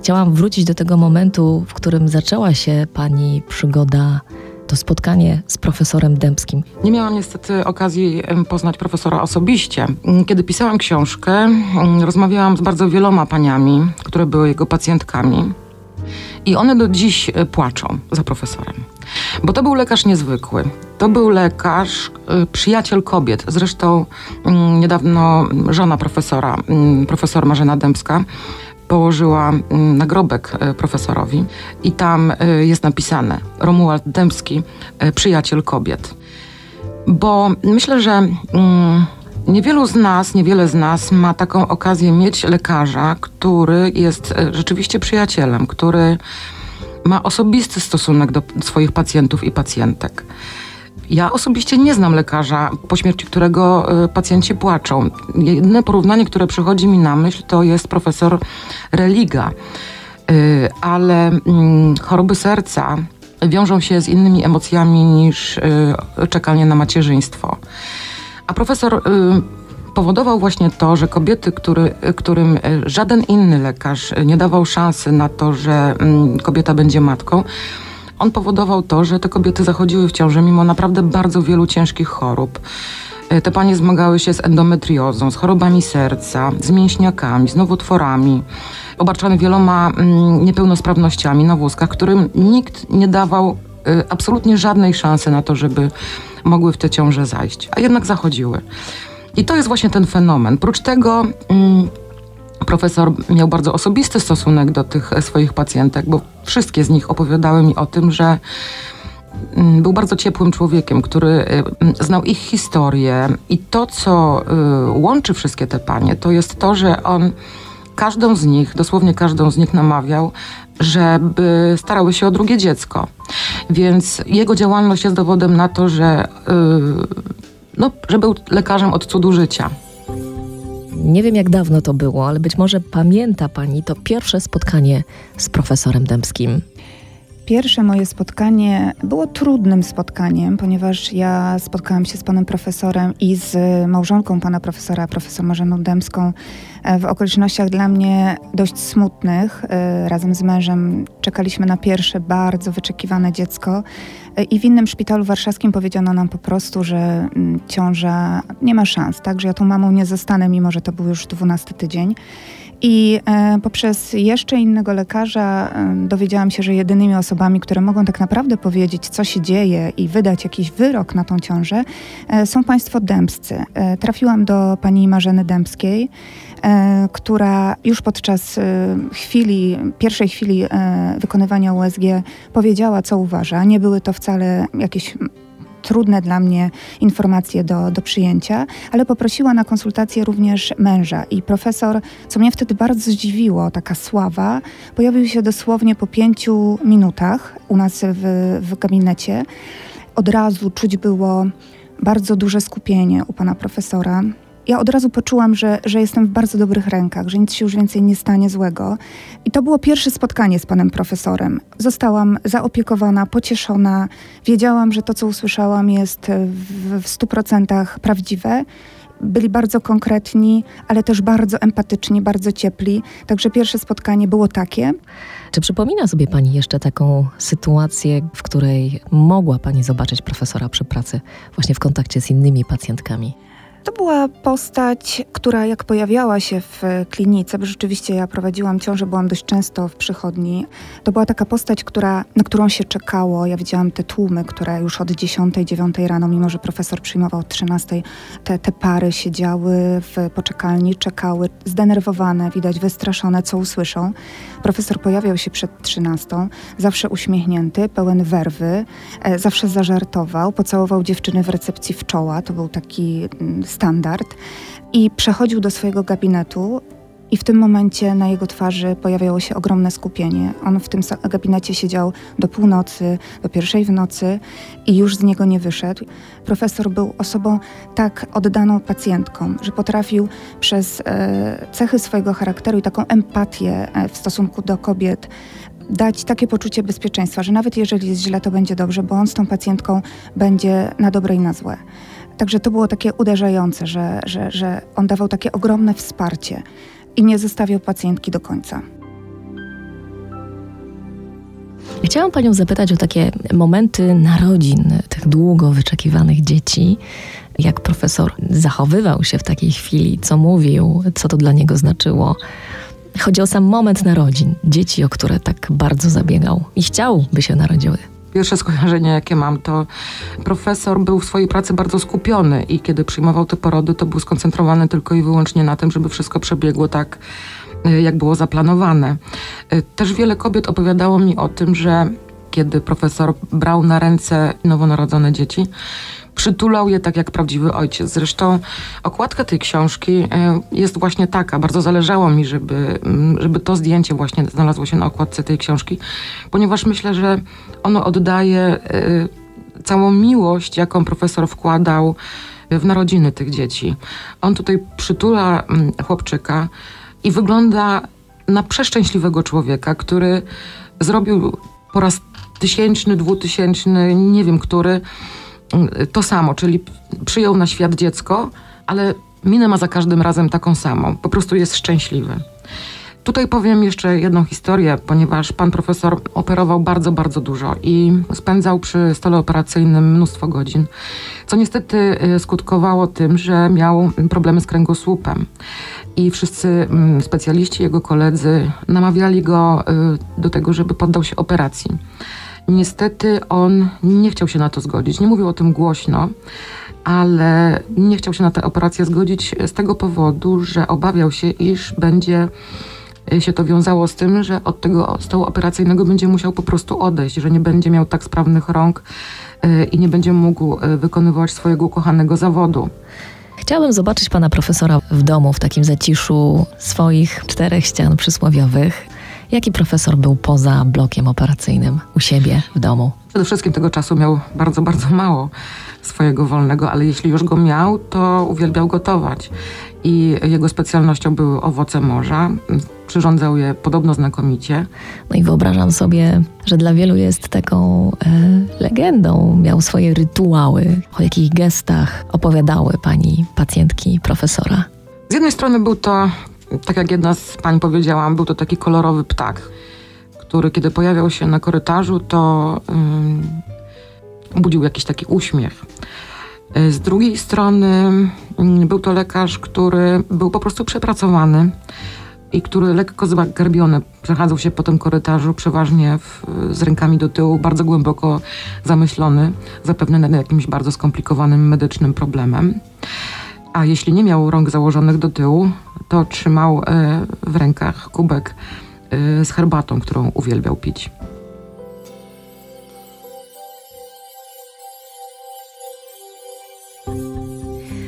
chciałam wrócić do tego momentu, w którym zaczęła się pani przygoda to spotkanie z profesorem Dębskim? Nie miałam niestety okazji poznać profesora osobiście. Kiedy pisałam książkę, rozmawiałam z bardzo wieloma paniami, które były jego pacjentkami. I one do dziś e, płaczą za profesorem. Bo to był lekarz niezwykły. To był lekarz, e, przyjaciel kobiet. Zresztą niedawno żona profesora, profesor Marzena Dębska, położyła nagrobek e, profesorowi i tam jest napisane Romuald Dębski, przyjaciel kobiet. Bo myślę, że Niewielu z nas, niewiele z nas ma taką okazję mieć lekarza, który jest e, rzeczywiście przyjacielem, który ma osobisty stosunek do swoich pacjentów i pacjentek. Ja osobiście nie znam lekarza, po śmierci którego e, pacjenci płaczą. Jedyne porównanie, które przychodzi mi na myśl, to jest profesor Religa. E, ale mm, choroby serca wiążą się z innymi emocjami niż czekanie na macierzyństwo. A profesor powodował właśnie to, że kobiety, który, którym żaden inny lekarz nie dawał szansy na to, że y, kobieta będzie matką, on powodował to, że te kobiety zachodziły w ciąży mimo naprawdę bardzo wielu ciężkich chorób. Y, te panie zmagały się z endometriozą, z chorobami serca, z mięśniakami, z nowotworami, obarczane wieloma mm, niepełnosprawnościami na wózkach, którym nikt nie dawał y, absolutnie żadnej szansy na to, żeby mogły w te ciąże zajść, a jednak zachodziły. I to jest właśnie ten fenomen. Prócz tego mm, profesor miał bardzo osobisty stosunek do tych swoich pacjentek, bo wszystkie z nich opowiadały mi o tym, że mm, był bardzo ciepłym człowiekiem, który y, znał ich historię i to, co y, łączy wszystkie te panie, to jest to, że on każdą z nich, dosłownie każdą z nich namawiał, żeby starały się o drugie dziecko. Więc jego działalność jest dowodem na to, że, no, że był lekarzem od cudu życia. Nie wiem, jak dawno to było, ale być może pamięta Pani to pierwsze spotkanie z profesorem Dębskim. Pierwsze moje spotkanie było trudnym spotkaniem, ponieważ ja spotkałam się z panem profesorem i z małżonką pana profesora, profesor Marzeną Dębską, e, w okolicznościach dla mnie dość smutnych. E, razem z mężem czekaliśmy na pierwsze bardzo wyczekiwane dziecko e, i w innym szpitalu warszawskim powiedziano nam po prostu, że mm, ciąża nie ma szans, tak, że ja tą mamą nie zostanę, mimo że to był już dwunasty tydzień. I e, poprzez jeszcze innego lekarza e, dowiedziałam się, że jedynymi osobami, które mogą tak naprawdę powiedzieć, co się dzieje i wydać jakiś wyrok na tą ciążę, e, są państwo dębscy. Trafiłam do pani Marzeny Dębskiej, która już podczas chwili, pierwszej chwili wykonywania USG powiedziała, co uważa. Nie były to wcale jakieś trudne dla mnie informacje do, do przyjęcia, ale poprosiła na konsultację również męża. I profesor, co mnie wtedy bardzo zdziwiło, taka sława, pojawił się dosłownie po pięciu minutach u nas w, w gabinecie. Od razu czuć było bardzo duże skupienie u pana profesora ja od razu poczułam, że, że jestem w bardzo dobrych rękach, że nic się już więcej nie stanie złego. I to było pierwsze spotkanie z panem profesorem. Zostałam zaopiekowana, pocieszona. Wiedziałam, że to, co usłyszałam, jest w stu procentach prawdziwe byli bardzo konkretni, ale też bardzo empatyczni, bardzo ciepli. Także pierwsze spotkanie było takie. Czy przypomina sobie Pani jeszcze taką sytuację, w której mogła Pani zobaczyć profesora przy pracy, właśnie w kontakcie z innymi pacjentkami? To była postać, która jak pojawiała się w klinice, bo rzeczywiście ja prowadziłam ciążę, byłam dość często w przychodni. To była taka postać, która, na którą się czekało. Ja widziałam te tłumy, które już od 10, 9 rano, mimo że profesor przyjmował od 13, te, te pary siedziały w poczekalni, czekały, zdenerwowane, widać wystraszone, co usłyszą. Profesor pojawiał się przed 13, zawsze uśmiechnięty, pełen werwy, e, zawsze zażartował, pocałował dziewczyny w recepcji w czoła. To był taki mm, standard i przechodził do swojego gabinetu. I w tym momencie na jego twarzy pojawiało się ogromne skupienie. On w tym gabinecie siedział do północy, do pierwszej w nocy i już z niego nie wyszedł. Profesor był osobą tak oddaną pacjentkom, że potrafił przez e, cechy swojego charakteru i taką empatię e, w stosunku do kobiet dać takie poczucie bezpieczeństwa, że nawet jeżeli jest źle, to będzie dobrze, bo on z tą pacjentką będzie na dobre i na złe. Także to było takie uderzające, że, że, że on dawał takie ogromne wsparcie i nie zostawiał pacjentki do końca. Chciałam Panią zapytać o takie momenty narodzin tych długo wyczekiwanych dzieci. Jak profesor zachowywał się w takiej chwili, co mówił, co to dla niego znaczyło. Chodzi o sam moment narodzin, dzieci, o które tak bardzo zabiegał i chciał, by się narodziły. Pierwsze skojarzenie, jakie mam, to profesor był w swojej pracy bardzo skupiony i kiedy przyjmował te porody, to był skoncentrowany tylko i wyłącznie na tym, żeby wszystko przebiegło tak, y, jak było zaplanowane. Y, też wiele kobiet opowiadało mi o tym, że kiedy profesor brał na ręce nowonarodzone dzieci, przytulał je tak jak prawdziwy ojciec. Zresztą okładka tej książki e, jest właśnie taka. Bardzo zależało mi, żeby, mm, żeby to zdjęcie właśnie znalazło się na okładce tej książki, ponieważ myślę, że ono oddaje e, całą miłość, jaką profesor wkładał w narodziny tych dzieci. On tutaj przytula mm, chłopczyka i wygląda na przeszczęśliwego człowieka, który zrobił po raz tysięczny, dwutysięczny, nie wiem który, to samo, czyli przyjął na świat dziecko, ale minę ma za każdym razem taką samą. Po prostu jest szczęśliwy. Tutaj powiem jeszcze jedną historię, ponieważ pan profesor operował bardzo, bardzo dużo i spędzał przy stole operacyjnym mnóstwo godzin, co niestety y, skutkowało tym, że miał problemy z kręgosłupem. I wszyscy mm, specjaliści, jego koledzy namawiali go y, do tego, żeby poddał się operacji. Niestety on nie chciał się na to zgodzić. Nie mówił o tym głośno, ale nie chciał się na tę operację zgodzić z tego powodu, że obawiał się, iż będzie się to wiązało z tym, że od tego stołu operacyjnego będzie musiał po prostu odejść, że nie będzie miał tak sprawnych rąk y, i nie będzie mógł y, wykonywać swojego ukochanego zawodu. Chciałabym zobaczyć pana profesora w domu, w takim zaciszu swoich czterech ścian przysłowiowych. Jaki profesor był poza blokiem operacyjnym u siebie w domu? Przede wszystkim tego czasu miał bardzo, bardzo mało swojego wolnego, ale jeśli już go miał, to uwielbiał gotować. I jego specjalnością były owoce morza. Przyrządzał je podobno znakomicie. No i wyobrażam sobie, że dla wielu jest taką e, legendą. Miał swoje rytuały. O jakich gestach opowiadały pani pacjentki profesora? Z jednej strony był to tak jak jedna z pań powiedziała, był to taki kolorowy ptak, który kiedy pojawiał się na korytarzu, to um, budził jakiś taki uśmiech. Z drugiej strony był to lekarz, który był po prostu przepracowany i który lekko zgarbiony przechadzał się po tym korytarzu, przeważnie w, z rękami do tyłu, bardzo głęboko zamyślony, zapewne nad jakimś bardzo skomplikowanym medycznym problemem. A jeśli nie miał rąk założonych do tyłu, to trzymał e, w rękach kubek e, z herbatą, którą uwielbiał pić.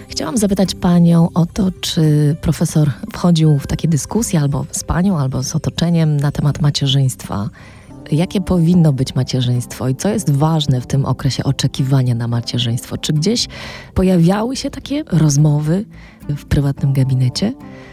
Chciałam zapytać panią o to, czy profesor wchodził w takie dyskusje albo z panią, albo z otoczeniem na temat macierzyństwa. Jakie powinno być macierzyństwo i co jest ważne w tym okresie oczekiwania na macierzyństwo? Czy gdzieś pojawiały się takie rozmowy w prywatnym gabinecie?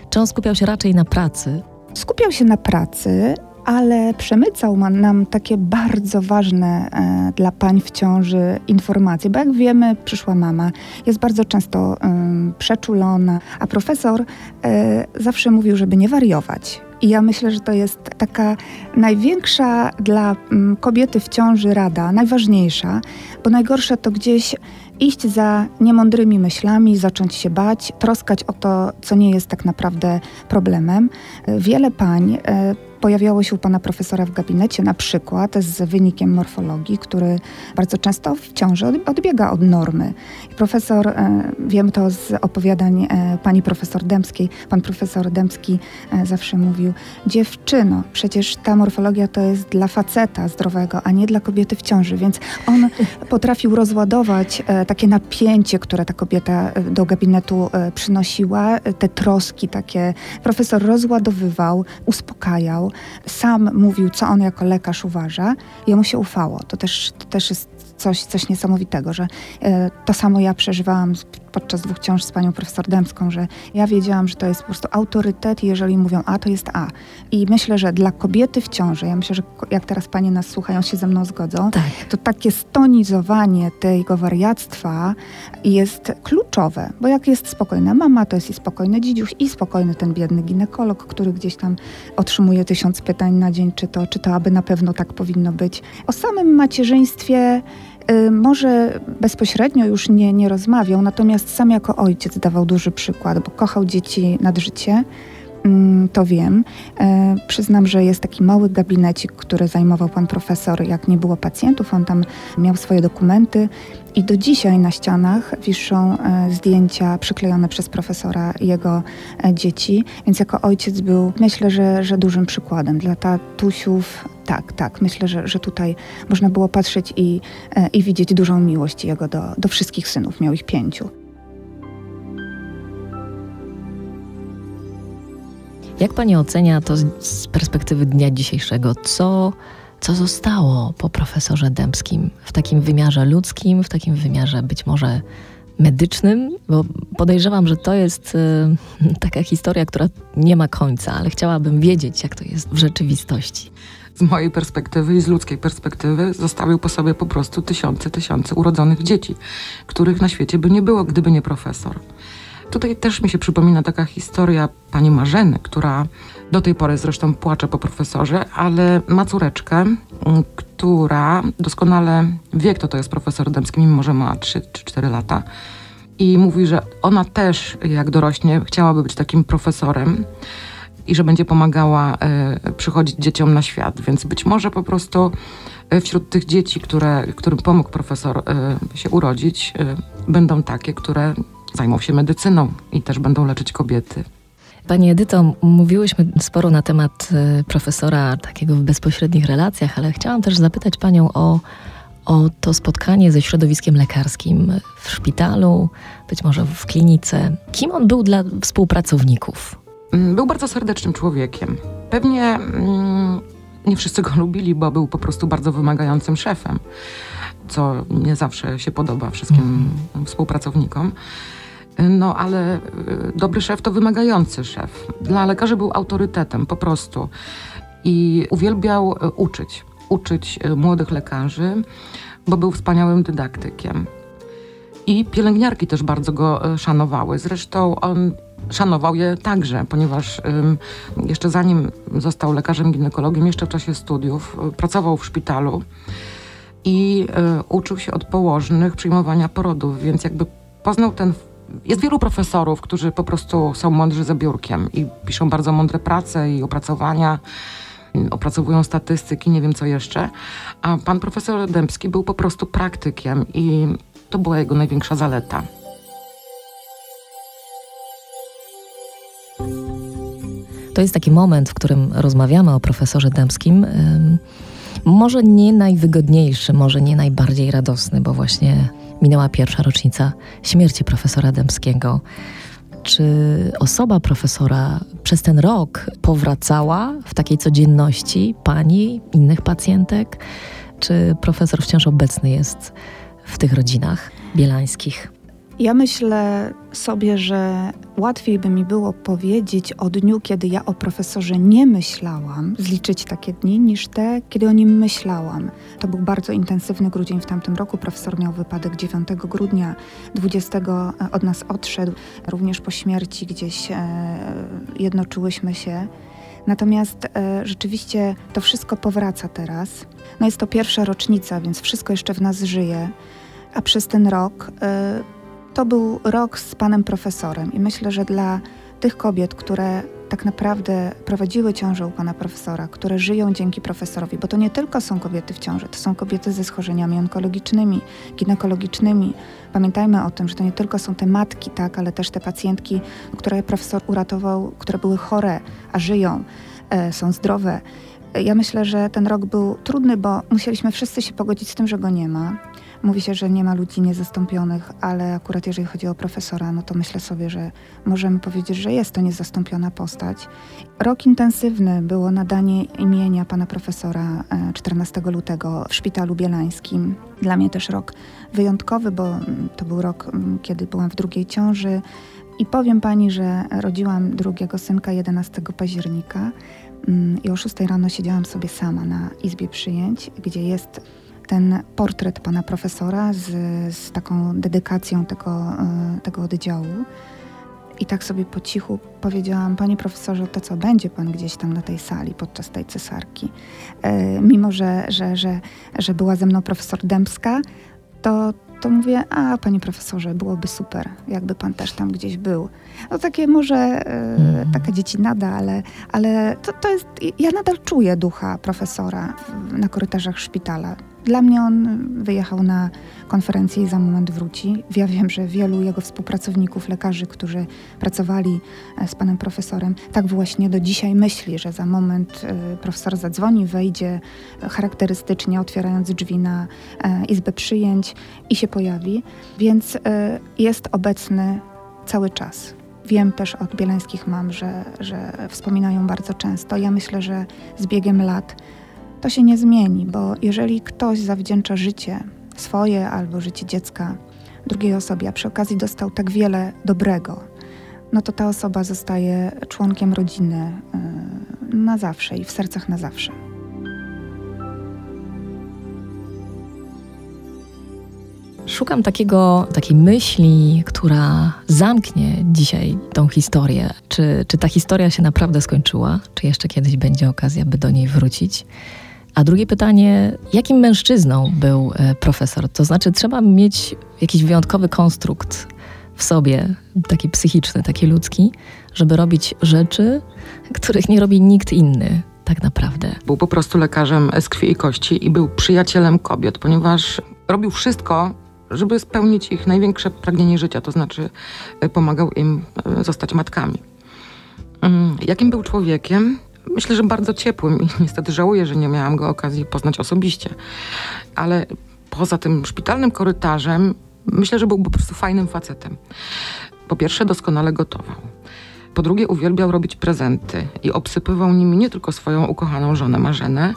Czy on skupiał się raczej na pracy? Skupiał się na pracy, ale przemycał nam takie bardzo ważne e, dla pań w ciąży informacje, bo jak wiemy, przyszła mama, jest bardzo często e, przeczulona, a profesor e, zawsze mówił, żeby nie wariować. I ja myślę, że to jest taka największa dla mm, kobiety w ciąży rada, najważniejsza, bo najgorsze to gdzieś iść za niemądrymi myślami, zacząć się bać, troskać o to, co nie jest tak naprawdę problemem. Wiele pań e, pojawiało się u pana profesora w gabinecie, na przykład z wynikiem morfologii, który bardzo często w ciąży odbiega od normy. Profesor, e, wiem to z opowiadań e, pani profesor Dębskiej, pan profesor Dębski zawsze mówił, dziewczyno, przecież ta morfologia to jest dla faceta zdrowego, a nie dla kobiety w ciąży, więc on potrafił rozładować takie napięcie, które ta kobieta e, do gabinetu e, przynosiła, e, te troski takie. Profesor rozładowywał, uspokajał, sam mówił, co on jako lekarz uważa. Jemu się ufało. To też, to też jest coś, coś niesamowitego, że e, to samo ja przeżywałam podczas dwóch książ z panią profesor Dębską, że ja wiedziałam, że to jest po prostu autorytet jeżeli mówią A, to jest A. I myślę, że dla kobiety w ciąży, ja myślę, że jak teraz panie nas słuchają, się ze mną zgodzą, Tak. to takie stonizowanie tego wariactwa jest kluczowe, bo jak jest spokojna mama, to jest i spokojny dzidziuś, i spokojny ten biedny ginekolog, który gdzieś tam otrzymuje tysiąc pytań na dzień, czy to, czy to aby na pewno tak powinno być. O samym macierzyństwie może bezpośrednio już nie, nie rozmawiał, natomiast sam jako ojciec dawał duży przykład, bo kochał dzieci nad życie. Mm, To wiem. E, przyznam, że jest taki mały gabinecik, który zajmował pan profesor, jak nie było pacjentów. On tam miał swoje dokumenty i do dzisiaj na ścianach wiszą e, zdjęcia przyklejone przez profesora jego e, dzieci. Więc jako ojciec był, myślę, że, że dużym przykładem dla tatusiów. Tak, tak. Myślę, że, że tutaj można było patrzeć i, e, i widzieć dużą miłość jego do, do wszystkich synów. Miał ich pięciu. Jak pani ocenia to z- perspektywy dnia dzisiejszego? Co, co zostało po profesorze Dębskim w takim wymiarze ludzkim, w takim wymiarze być może medycznym? Bo podejrzewam, że to jest e, taka historia, która nie ma końca, ale chciałabym wiedzieć, jak to jest w rzeczywistości. Z mojej perspektywy i z ludzkiej perspektywy zostawił po sobie po prostu tysiące, tysiące urodzonych dzieci, których na świecie by nie było, gdyby nie profesor. Tutaj też mi się przypomina taka historia pani Marzeny, która do tej pory zresztą płacze po profesorze, ale ma córeczkę, która doskonale wie, kto to jest profesor Dębski, mimo że ma 3 czy 4 lata. I mówi, że ona też, jak dorośnie, chciałaby być takim profesorem i że będzie pomagała e, przychodzić dzieciom na świat. Więc być może po prostu e, wśród tych dzieci, które, którym pomógł profesor e, się urodzić, e, będą takie, które zajmą się medycyną i też będą leczyć kobiety. Pani Edyto, mówiłyśmy sporo na temat e, profesora takiego w bezpośrednich relacjach, ale chciałam też zapytać panią o, o to spotkanie ze środowiskiem lekarskim w szpitalu, być może w klinice. Kim on był dla współpracowników? Mm, Był bardzo serdecznym człowiekiem. Pewnie mm, nie wszyscy go lubili, bo był po prostu bardzo wymagającym szefem, co nie zawsze się podoba wszystkim współpracownikom. No ale y, dobry szef to wymagający szef. Dla lekarzy był autorytetem po prostu i uwielbiał y, uczyć, uczyć y, młodych lekarzy, bo był wspaniałym dydaktykiem. I pielęgniarki też bardzo go e, szanowały. Zresztą on szanował je także, ponieważ jeszcze zanim został lekarzem ginekologiem, jeszcze w czasie studiów, pracował w szpitalu i y, uczył się od położnych przyjmowania porodów, więc jakby poznał ten. Jest wielu profesorów, którzy po prostu są mądrzy za biurkiem i piszą bardzo mądre prace i opracowania, opracowują statystyki, nie wiem co jeszcze. A pan profesor Dębski był po prostu praktykiem i to była jego największa zaleta. To jest taki moment, w którym rozmawiamy o profesorze Dębskim. Może nie najwygodniejszy, może nie najbardziej radosny, bo właśnie minęła pierwsza rocznica śmierci profesora Dębskiego. Czy osoba profesora przez ten rok powracała w takiej codzienności pani, innych pacjentek? Czy profesor wciąż obecny jest w tych rodzinach bielańskich? Ja myślę sobie, że łatwiej by mi było powiedzieć o dniu, kiedy ja o profesorze nie myślałam, zliczyć takie dni, niż te, kiedy o nim myślałam. To był bardzo intensywny grudzień w tamtym roku. Profesor miał wypadek 9 grudnia, 20 od nas odszedł. Również po śmierci gdzieś e, jednoczyłyśmy się. Natomiast e, rzeczywiście to wszystko powraca teraz. No jest to pierwsza rocznica, więc wszystko jeszcze w nas żyje. A przez ten rok e, to był rok z panem profesorem i myślę, że dla tych kobiet, które tak naprawdę prowadziły ciążę u pana profesora, które żyją dzięki profesorowi, bo to nie tylko są kobiety w ciąży, to są kobiety ze schorzeniami onkologicznymi, ginekologicznymi. Pamiętajmy o tym, że to nie tylko są te matki, tak, ale też te pacjentki, które profesor uratował, które były chore, a żyją, e, są zdrowe. Ja myślę, że ten rok był trudny, bo musieliśmy wszyscy się pogodzić z tym, że go nie ma Mówi się, że nie ma ludzi niezastąpionych, ale akurat jeżeli chodzi o profesora, no to myślę sobie, że możemy powiedzieć, że jest to niezastąpiona postać. Rok intensywny było nadanie imienia pana profesora 14 e, lutego w Szpitalu Bielańskim. Dla mnie też rok wyjątkowy, bo mm, to był rok, mm, kiedy byłam w drugiej ciąży. I powiem pani, że rodziłam drugiego synka 11 października mm, i o 6 rano siedziałam sobie sama na izbie przyjęć, gdzie jest ten portret pana profesora z, z taką dedykacją tego, e, tego oddziału. I tak sobie po cichu powiedziałam, panie profesorze, to co, będzie pan gdzieś tam na tej sali podczas tej cesarki. E, mimo, że, że, że, że była ze mną profesor Dębska, to, to mówię, a panie profesorze, byłoby super, jakby pan też tam gdzieś był. No takie może, e, mm. taka dziecinada, ale, ale to, to jest, ja nadal czuję ducha profesora na korytarzach szpitala. Dla mnie on wyjechał na konferencję i za moment wróci. Ja wiem, że wielu jego współpracowników, lekarzy, którzy pracowali e, z panem profesorem, tak właśnie do dzisiaj myśli, że za moment e, profesor zadzwoni, wejdzie charakterystycznie, otwierając drzwi na e, izbę przyjęć i się pojawi. Więc jest obecny cały czas. Wiem też od bielańskich mam, że, że wspominają bardzo często. Ja myślę, że z biegiem lat to się nie zmieni, bo jeżeli ktoś zawdzięcza życie swoje albo życie dziecka drugiej osobie, a przy okazji dostał tak wiele dobrego, no to ta osoba zostaje członkiem rodziny yy, na zawsze i w sercach na zawsze. Szukam takiego, takiej myśli, która zamknie dzisiaj tą historię. Czy, czy ta historia się naprawdę skończyła? Czy jeszcze kiedyś będzie okazja, by do niej wrócić? A drugie pytanie, jakim mężczyzną był e, profesor? To znaczy, trzeba mieć jakiś wyjątkowy konstrukt w sobie, taki psychiczny, taki ludzki, żeby robić rzeczy, których nie robi nikt inny. Tak naprawdę. Był po prostu lekarzem z krwi i kości i był przyjacielem kobiet, ponieważ robił wszystko, żeby spełnić ich największe pragnienie życia, to znaczy e, pomagał im e, zostać matkami. Mm, jakim był człowiekiem? Myślę, że bardzo ciepłym i niestety żałuję, że nie miałam go okazji poznać osobiście. Ale poza tym szpitalnym korytarzem, myślę, że był po prostu fajnym facetem. Po pierwsze, doskonale gotował. Po drugie, uwielbiał robić prezenty i obsypywał nimi nie tylko swoją ukochaną żonę Marzenę,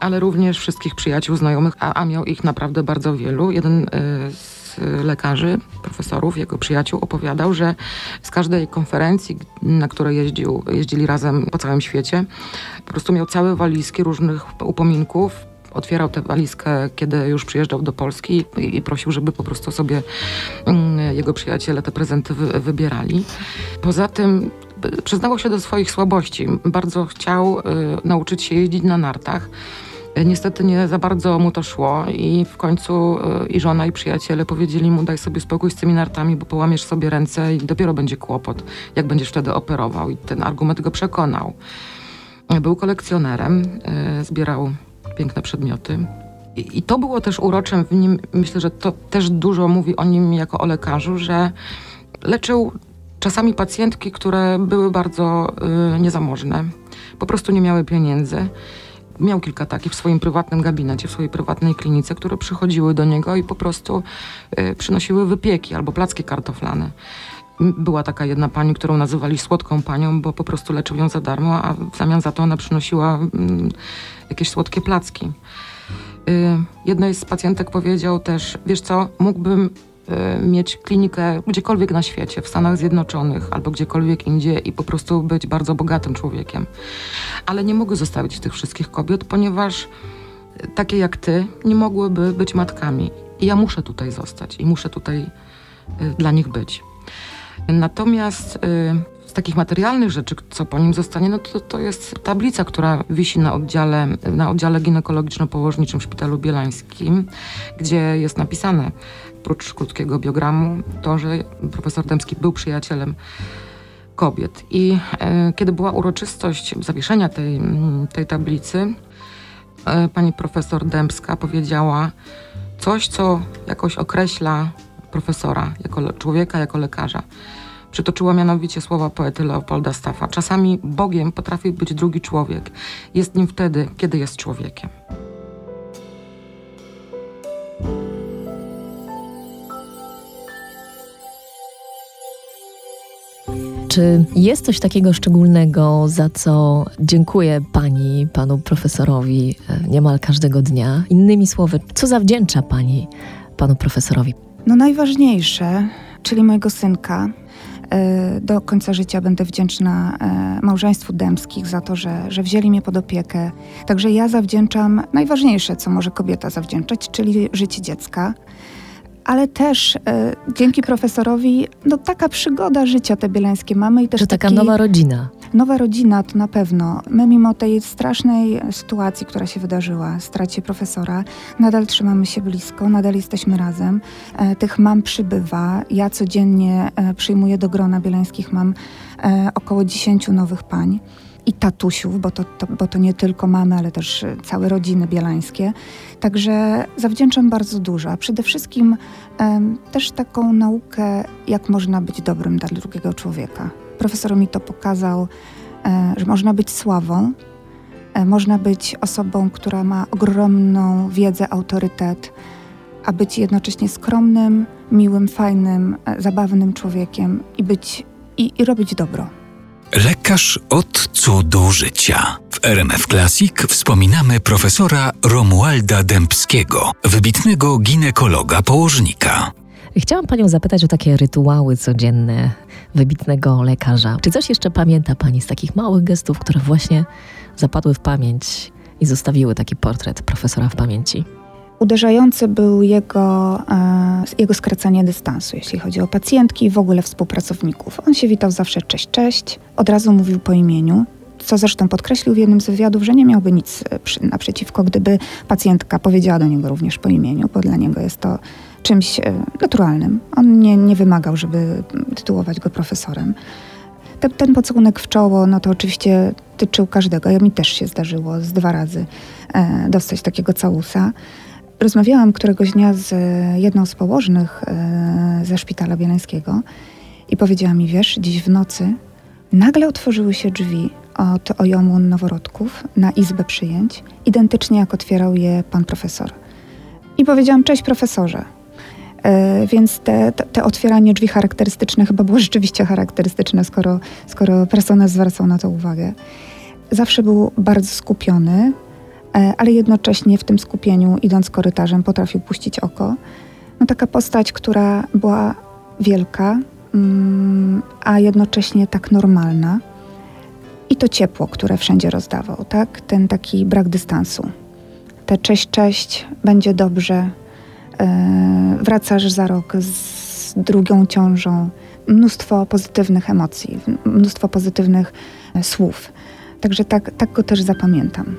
ale również wszystkich przyjaciół, znajomych, a, a miał ich naprawdę bardzo wielu. Jeden y, z lekarzy, profesorów, jego przyjaciół opowiadał, że z każdej konferencji, na której jeździł, jeździli razem po całym świecie, po prostu miał całe walizki różnych upominków, otwierał tę walizkę, kiedy już przyjeżdżał do Polski i, prosił, żeby po prostu sobie mm, jego przyjaciele te prezenty wy, wybierali. Poza tym przyznawał się do swoich słabości. Bardzo chciał y, nauczyć się jeździć na nartach. Niestety nie za bardzo mu to szło i w końcu e, i żona i przyjaciele powiedzieli mu daj sobie spokój z tymi nartami, bo połamiesz sobie ręce i dopiero będzie kłopot, jak będziesz wtedy operował. I ten argument go przekonał. Był kolekcjonerem, e, zbierał piękne przedmioty. I, to było też uroczem w nim, myślę, że to też dużo mówi o nim jako o lekarzu, że leczył czasami pacjentki, które były bardzo y, niezamożne, po prostu nie miały pieniędzy miał kilka takich w swoim prywatnym gabinecie, w swojej prywatnej klinice, które przychodziły do niego i po prostu y, przynosiły wypieki albo placki kartoflane. Była taka jedna pani, którą nazywali słodką panią, bo po prostu leczył ją za darmo, a w zamian za to ona przynosiła y, jakieś słodkie placki. Y, jednej z pacjentek powiedział też, wiesz co, mógłbym mieć klinikę gdziekolwiek na świecie, w Stanach Zjednoczonych albo gdziekolwiek indziej i po prostu być bardzo bogatym człowiekiem. Ale nie mogę zostawić tych wszystkich kobiet, ponieważ takie jak ty nie mogłyby być matkami. I ja muszę tutaj zostać i muszę tutaj y, dla nich być. Natomiast y, z takich materialnych rzeczy, co po nim zostanie, no to, to jest tablica, która wisi na oddziale, na oddziale ginekologiczno-położniczym w Szpitalu Bielańskim, gdzie jest napisane prócz krótkiego biogramu, to, że profesor Dębski był przyjacielem kobiet. I e, kiedy była uroczystość zawieszenia tej, tej tablicy, e, pani profesor Dębska powiedziała coś, co jakoś określa profesora jako człowieka, jako lekarza. Przytoczyła mianowicie słowa poety Leopolda Staffa. Czasami Bogiem potrafi być drugi człowiek. Jest nim wtedy, kiedy jest człowiekiem. Czy jest coś takiego szczególnego, za co dziękuję pani, panu profesorowi e, niemal każdego dnia? Innymi słowy, co zawdzięcza pani panu profesorowi? No najważniejsze, czyli mojego synka. E, do końca życia będę wdzięczna e, małżeństwu Dębskich za to, że, że wzięli mnie pod opiekę. Także ja zawdzięczam najważniejsze, co może kobieta zawdzięczać, czyli życie dziecka ale też e, dzięki profesorowi, no taka przygoda życia te bielańskie mamy i też Że taka taki, nowa rodzina. Nowa rodzina to na pewno. My mimo tej strasznej sytuacji, która się wydarzyła, stracie profesora, nadal trzymamy się blisko, nadal jesteśmy razem. E, tych mam przybywa. Ja codziennie e, przyjmuję do grona bielańskich mam e, około 10 nowych pań i tatusiów, bo to, to, bo to nie tylko mamy, ale też całe rodziny bielańskie. Także zawdzięczam bardzo dużo, a przede wszystkim um, też taką naukę, jak można być dobrym dla drugiego człowieka. Profesor mi to pokazał, e, że można być sławą, e, można być osobą, która ma ogromną wiedzę, autorytet, a być jednocześnie skromnym, miłym, fajnym, e, zabawnym człowiekiem i być i, i robić dobro. Lekarz od cudu życia. W RMF Classic wspominamy profesora Romualda Dębskiego, wybitnego ginekologa położnika. Chciałam panią zapytać o takie rytuały codzienne wybitnego lekarza. Czy coś jeszcze pamięta pani z takich małych gestów, które właśnie zapadły w pamięć i zostawiły taki portret profesora w pamięci? Uderzający był jego, e, jego skracanie dystansu, jeśli chodzi o pacjentki i w ogóle współpracowników. On się witał zawsze cześć, cześć, od razu mówił po imieniu, co zresztą podkreślił w jednym z wywiadów, że nie miałby nic e, naprzeciwko, gdyby pacjentka powiedziała do niego również po imieniu, bo dla niego jest to czymś e, naturalnym. On nie, nie wymagał, żeby tytułować go profesorem. Ten, ten pocałunek w czoło, no to oczywiście tyczył każdego. Ja mi też się zdarzyło z dwa razy e, dostać takiego całusa. Rozmawiałam któregoś dnia z jedną z położnych e, ze szpitala bielańskiego i powiedziała mi, wiesz, dziś w nocy nagle otworzyły się drzwi od ojomu noworodków na izbę przyjęć, identycznie jak otwierał je pan profesor. I powiedziałam, cześć profesorze. E, więc te, te, te, otwieranie drzwi charakterystyczne chyba było rzeczywiście charakterystyczne, skoro, skoro personel zwracał na to uwagę. Zawsze był bardzo skupiony, E, ale jednocześnie w tym skupieniu, idąc korytarzem, potrafił puścić oko. No, taka postać, która była wielka, mm, a jednocześnie tak normalna. I to ciepło, które wszędzie rozdawał, tak? Ten taki brak dystansu. Te cześć, cześć, będzie dobrze, e, wracasz za rok z drugą ciążą. Mnóstwo pozytywnych emocji, mnóstwo pozytywnych e, słów. Także tak, tak go też zapamiętam.